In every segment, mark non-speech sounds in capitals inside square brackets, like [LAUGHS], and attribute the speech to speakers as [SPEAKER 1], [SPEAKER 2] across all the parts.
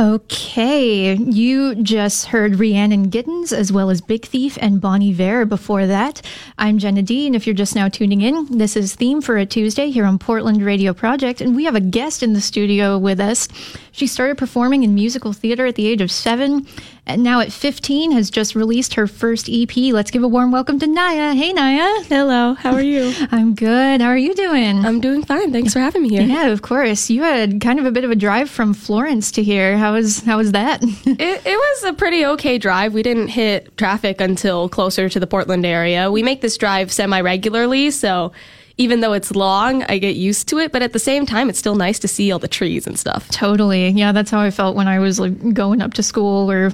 [SPEAKER 1] Okay, you just heard Rhiannon Giddens as well as Big Thief and Bonnie Vare before that. I'm Jenna D, and if you're just now tuning in, this is Theme for a Tuesday here on Portland Radio Project, and we have a guest in the studio with us. She started performing in musical theater at the age of seven, and now at 15 has just released her first EP. Let's give a warm welcome to Nyah. Hey, Nyah.
[SPEAKER 2] Hello, how are you? [LAUGHS]
[SPEAKER 1] I'm good. How are you doing?
[SPEAKER 2] I'm doing fine. Thanks for having me here.
[SPEAKER 1] Yeah, of course. You had kind of a bit of a drive from Florence to here. How was how was that? [LAUGHS]
[SPEAKER 2] it, it was a pretty okay drive. We didn't hit traffic until closer to the Portland area. We make this drive semi regularly, so even though it's long, I get used to it. But at the same time, it's still nice to see all the trees and stuff.
[SPEAKER 1] Totally. Yeah, that's how I felt when I was like going up to school or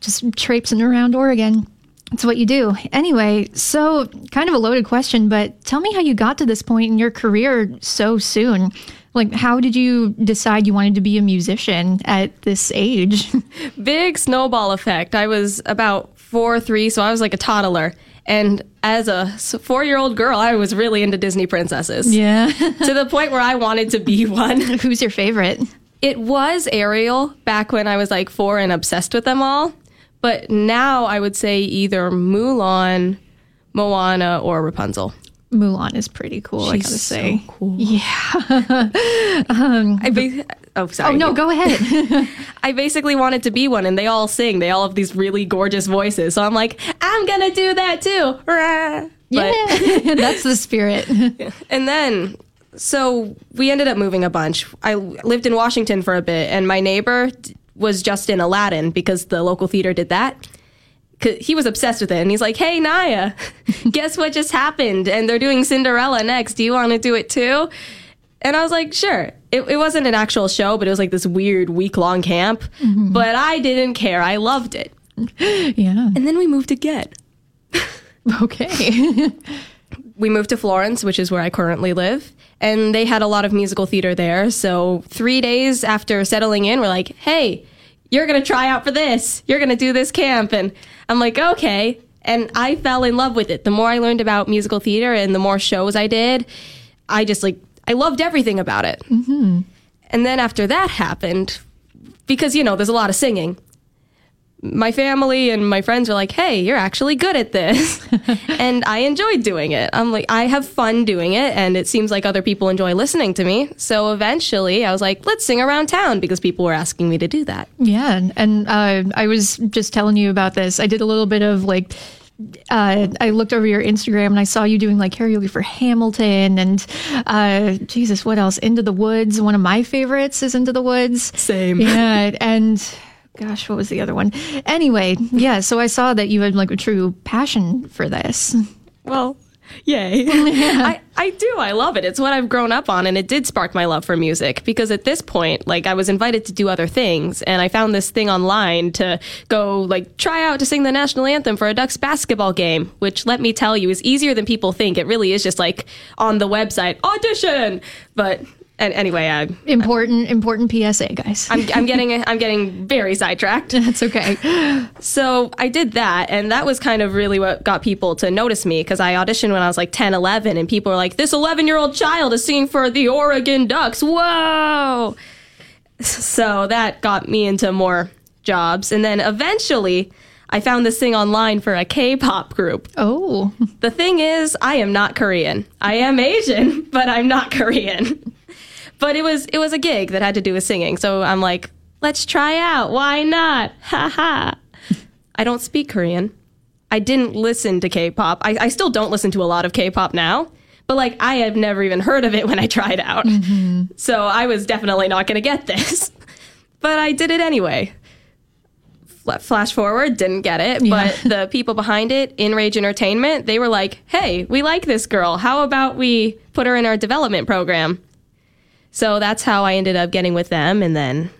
[SPEAKER 1] just traipsing around Oregon. It's what you do. Anyway, so kind of a loaded question, but tell me how you got to this point in your career so soon. Like, how did you decide you wanted to be a musician at this age? [LAUGHS]
[SPEAKER 2] Big snowball effect. I was about four or three, so I was like a toddler. And as a four year old girl, I was really into Disney princesses.
[SPEAKER 1] Yeah. [LAUGHS]
[SPEAKER 2] to the point where I wanted to be [LAUGHS] one. [LAUGHS]
[SPEAKER 1] Who's your favorite?
[SPEAKER 2] It was Ariel back when I was like four and obsessed with them all. But now I would say either Mulan, Moana, or Rapunzel.
[SPEAKER 1] Mulan is pretty cool.
[SPEAKER 2] She's
[SPEAKER 1] I gotta say,
[SPEAKER 2] so cool.
[SPEAKER 1] Yeah. um,
[SPEAKER 2] I ba- Oh, oh, sorry.
[SPEAKER 1] oh no, go ahead. [LAUGHS]
[SPEAKER 2] I basically wanted to be one, and they all sing. They all have these really gorgeous voices. So I'm like, I'm gonna do that too. Rah.
[SPEAKER 1] yeah, [LAUGHS] that's the spirit. [LAUGHS]
[SPEAKER 2] And then, so we ended up moving a bunch. I lived in Washington for a bit, and my neighbor was just in Aladdin because the local theater did that. He was obsessed with it, and he's like, "Hey, Nyah, guess what just happened? And they're doing Cinderella next. Do you want to do it too?" And I was like, "Sure." It, it wasn't an actual show, but it was like this weird week long camp. Mm-hmm. But I didn't care. I loved it. [LAUGHS]
[SPEAKER 1] yeah.
[SPEAKER 2] And then we moved again. [LAUGHS]
[SPEAKER 1] Okay. [LAUGHS]
[SPEAKER 2] we moved to Florence, which is where I currently live, and they had a lot of musical theater there. So, three days after settling in, we're like, hey, you're going to try out for this. You're going to do this camp. And I'm like, okay. And I fell in love with it. The more I learned about musical theater and the more shows I did, I just like, I loved everything about it. Mm-hmm. And then after that happened, because, you know, there's a lot of singing my family and my friends were like, "Hey, you're actually good at this." [LAUGHS] and I enjoyed doing it. I'm like, I have fun doing it and it seems like other people enjoy listening to me. So eventually, I was like, "Let's sing around town" because people were asking me to do that.
[SPEAKER 1] Yeah, and uh, I was just telling you about this. I did a little bit of like. Uh, I looked over your Instagram and I saw you doing like karaoke for Hamilton and uh, Jesus, what else? Into the Woods. One of my favorites is Into the Woods.
[SPEAKER 2] Same.
[SPEAKER 1] Yeah, and gosh, what was the other one? Anyway, yeah. So I saw that you had like a true passion for this.
[SPEAKER 2] Well, yay. [LAUGHS] I, I do. I love it. It's what I've grown up on, and it did spark my love for music because at this point, like, I was invited to do other things, and I found this thing online to go, like, try out to sing the national anthem for a Ducks basketball game, which, let me tell you, is easier than people think. It really is just like on the website, audition. But and anyway, I,
[SPEAKER 1] Important, important PSA, guys.
[SPEAKER 2] I'm, I'm [LAUGHS] getting I'm getting very sidetracked.
[SPEAKER 1] That's okay.
[SPEAKER 2] So I did that, and that was kind of really what got people to notice me because I auditioned when I was like 10, 11, and people were like, this 11 year old child is singing for the Oregon Ducks. Whoa! So that got me into more jobs. And then eventually, I found this thing online for a K pop group.
[SPEAKER 1] Oh,
[SPEAKER 2] The thing is, I am not Korean. I am Asian, [LAUGHS] but I'm not Korean. But it was it was a gig that had to do with singing. So I'm like, let's try out. Why not? [LAUGHS] Ha ha. I don't speak Korean. I didn't listen to K-pop. I, I still don't listen to a lot of K-pop now. But like I have never even heard of it when I tried out. Mm-hmm. So I was definitely not going to get this. [LAUGHS] But I did it anyway. Fla- Flash forward, didn't get it,
[SPEAKER 1] Yeah.
[SPEAKER 2] but the people behind it, Enrage Entertainment, they were like, "Hey, we like this girl. How about we put her in our development program?" So that's how I ended up getting with them and then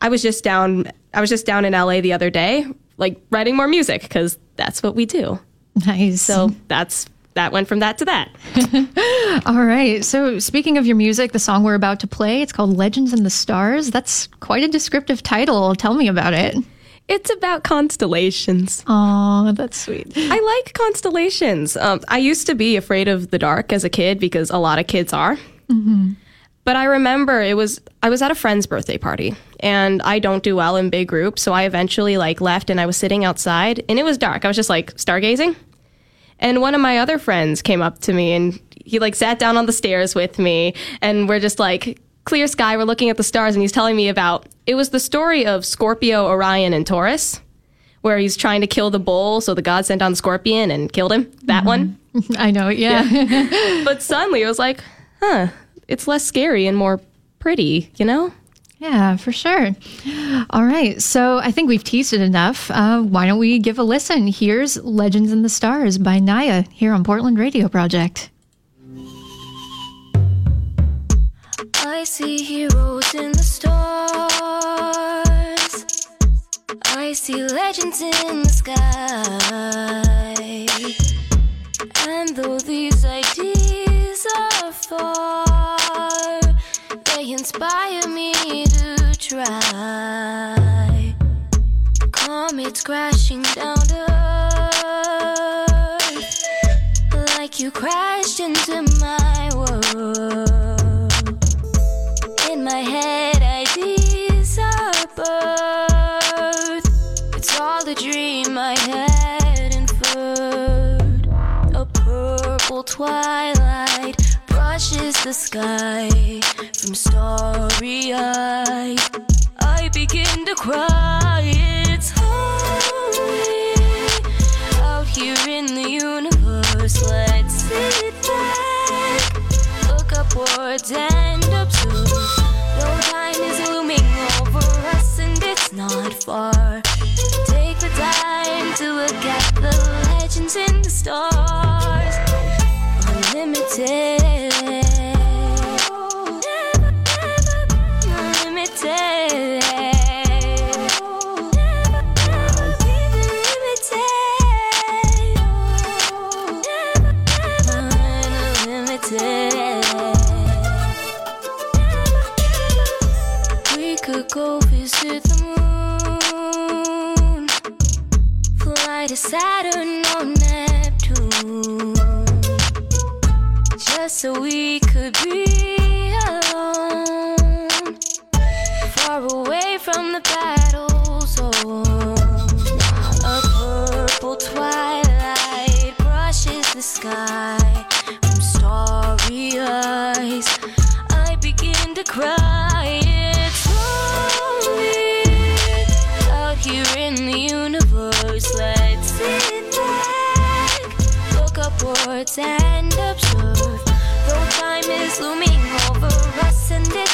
[SPEAKER 2] I was just down I was just down in LA the other day, like writing more music cuz that's what we do.
[SPEAKER 1] nice.
[SPEAKER 2] So that's that went from that to that. [LAUGHS]
[SPEAKER 1] All right. So, speaking of your music, the song we're about to play, it's called Legends in the Stars. That's quite a descriptive title. Tell me about it.
[SPEAKER 2] It's about constellations.
[SPEAKER 1] Oh, that's sweet.
[SPEAKER 2] I like constellations. Um, I used to be afraid of the dark as a kid because a lot of kids are. But I remember it was I was at a friend's birthday party and I don't do well in big groups, so I eventually like left and I was sitting outside and it was dark. I was just like stargazing. And one of my other friends came up to me and he like sat down on the stairs with me and we're just like clear sky, we're looking at the stars and he's telling me about it was the story of Scorpio, Orion and Taurus where he's trying to kill the bull, so the god sent down the scorpion and killed him. That mm-hmm. one. [LAUGHS]
[SPEAKER 1] I know, yeah.
[SPEAKER 2] But suddenly it was like, huh, it's less scary and more pretty, you know?
[SPEAKER 1] Yeah, for sure. All right. So I think we've teased it enough. Uh, why don't we give a listen? Here's Legends in the Stars by Nyah here on Portland Radio Project.
[SPEAKER 3] I see heroes in the stars. I see legends in the sky. And though these ideas inspire me to try. Comets crashing down the earth, like you crashed into my world. In my head, ideas are birth. It's all a dream I had inferred. A purple twilight brushes the sky from starry eyes. I begin to cry. It's holy out here in the universe. Let's sit back, look upwards and observe. Though time is looming over us and it's not far. Take the time to look at the legends in the stars. So we could be alone, far away from the battle zone. A purple twilight brushes the sky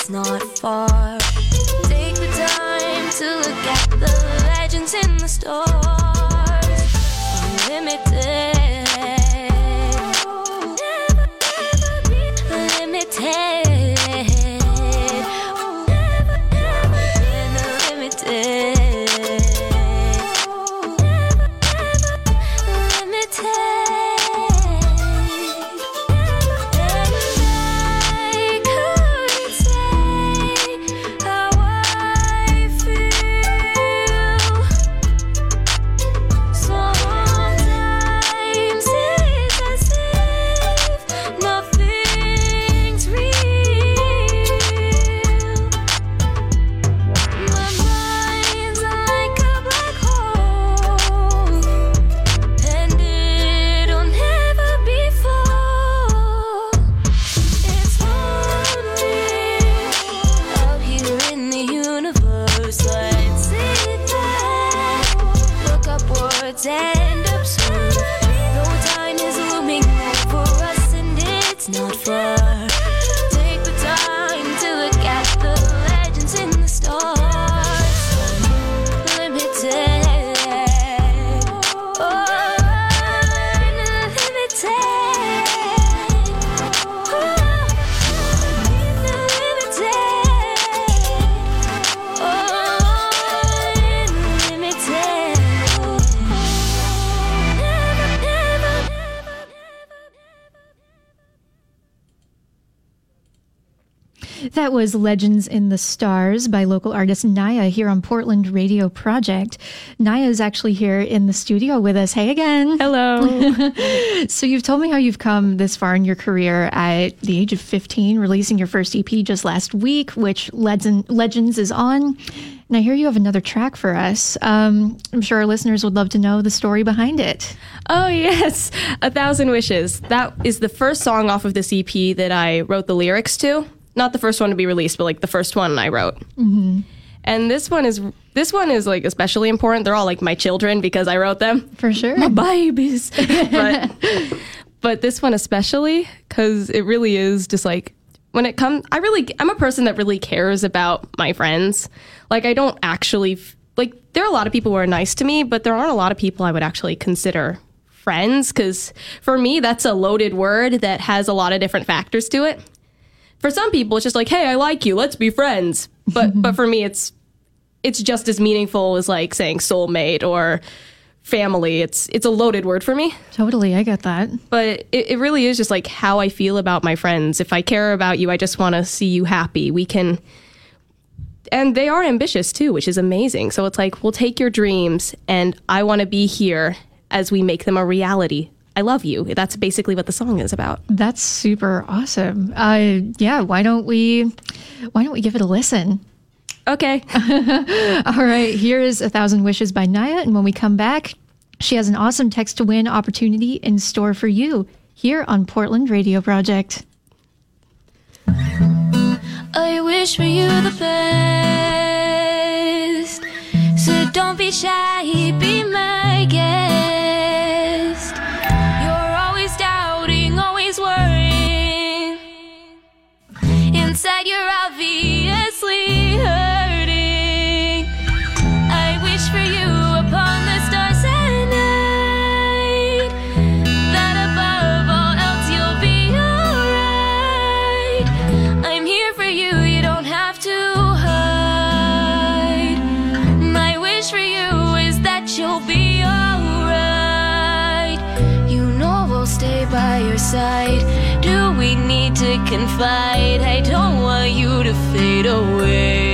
[SPEAKER 3] it's not far. Take the time to look at the legends in the stars.
[SPEAKER 1] That was Legends in the Stars by local artist Nyah here on Portland Radio Project. Nyah is actually here in the studio with us. Hey again.
[SPEAKER 2] Hello. [LAUGHS]
[SPEAKER 1] So you've told me how you've come this far in your career at the age of 15, releasing your first EP just last week, which Legends is on. And I hear you have another track for us. Um, I'm sure our listeners would love to know the story behind it.
[SPEAKER 2] oh, yes. A Thousand Wishes. That is the first song off of this EP that I wrote the lyrics to. Not the first one to be released, but like the first one I wrote. Mm-hmm. And this one is this one is like especially important. They're all like my children because I wrote them.
[SPEAKER 1] For sure.
[SPEAKER 2] my babies. [LAUGHS] but but this one especially because it really is just like when it comes. I really I'm a person that really cares about my friends. Like I don't actually like there are a lot of people who are nice to me, but there aren't a lot of people I would actually consider friends because for me that's a loaded word that has a lot of different factors to it. For some people, it's just like, "Hey, I like you. Let's be friends." But [LAUGHS] but for me, it's it's just as meaningful as like saying soulmate or family. It's it's a loaded word for me,
[SPEAKER 1] Totally, I get that.
[SPEAKER 2] but it, it really is just like how I feel about my friends. If I care about you, I just want to see you happy. We can and they are ambitious too, which is amazing. So it's like, we'll take your dreams and I want to be here as we make them a reality. I love you. That's basically what the song is about.
[SPEAKER 1] That's super awesome. Uh, yeah, why don't we why don't we give it a listen?
[SPEAKER 2] Okay. [LAUGHS]
[SPEAKER 1] All right, here is A Thousand Wishes by Nyah. And when we come back, she has an awesome text to win opportunity in store for you here on Portland Radio Project.
[SPEAKER 3] I wish for you the best. So don't be shy, be my guest. By side. Do we need to confide? I don't want you to fade away.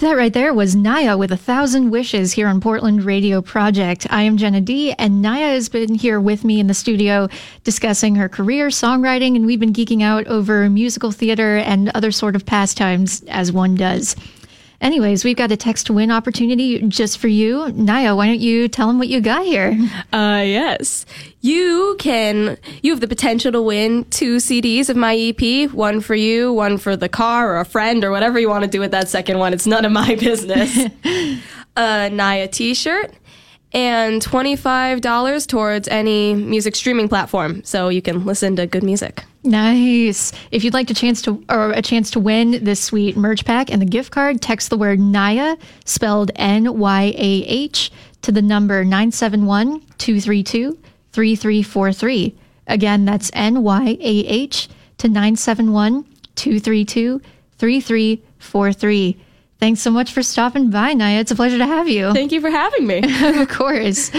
[SPEAKER 3] That
[SPEAKER 1] right there was Nyah with a thousand wishes here on Portland Radio Project. I am Jenna D, and Nyah has been here with me in the studio discussing her career, songwriting, and we've been geeking out over musical theater and other sort of pastimes as one does. Anyways, we've got a text to win opportunity just for you. Nyah, why don't you tell them what you got here? [LAUGHS]
[SPEAKER 2] Uh, yes. You can, you have the potential to win two CDs of my EP, one for you, one for the car or a friend or whatever you want to do with that second one. It's none of my [LAUGHS] business. a [LAUGHS] Nyah t shirt and $25 towards any music streaming platform so you can listen to good music.
[SPEAKER 1] Nice. If you'd like a chance to or a chance to win this sweet merch pack and the gift card, text the word Nyah, spelled N Y A H, to the number 971-232-3343. Again, that's N Y A H to 971-232-3343. Thanks so much for stopping by, Nyah. It's a pleasure to have you.
[SPEAKER 2] Thank you for having me. [LAUGHS]
[SPEAKER 1] of course.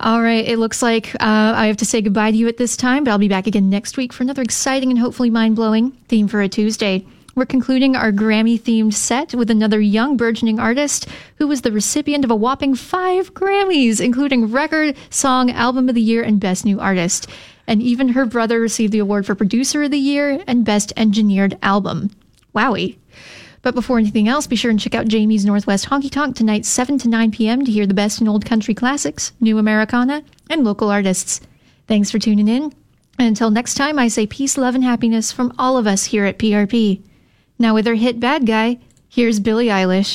[SPEAKER 1] All right. It looks like uh, I have to say goodbye to you at this time, but I'll be back again next week for another exciting and hopefully mind blowing theme for a Tuesday. We're concluding our Grammy themed set with another young burgeoning artist who was the recipient of a whopping five Grammys, including Record, Song, Album of the Year, and Best New Artist. And even her brother received the award for Producer of the Year and Best Engineered Album. Wowie. But before anything else, be sure and check out Jamie's Northwest Honky Tonk tonight, 7 to 9 p.m., to hear the best in old country classics, new Americana, and local artists. Thanks for tuning in. And until next time, I say peace, love, and happiness from all of us here at PRP. Now, with her hit Bad Guy, here's Billie Eilish.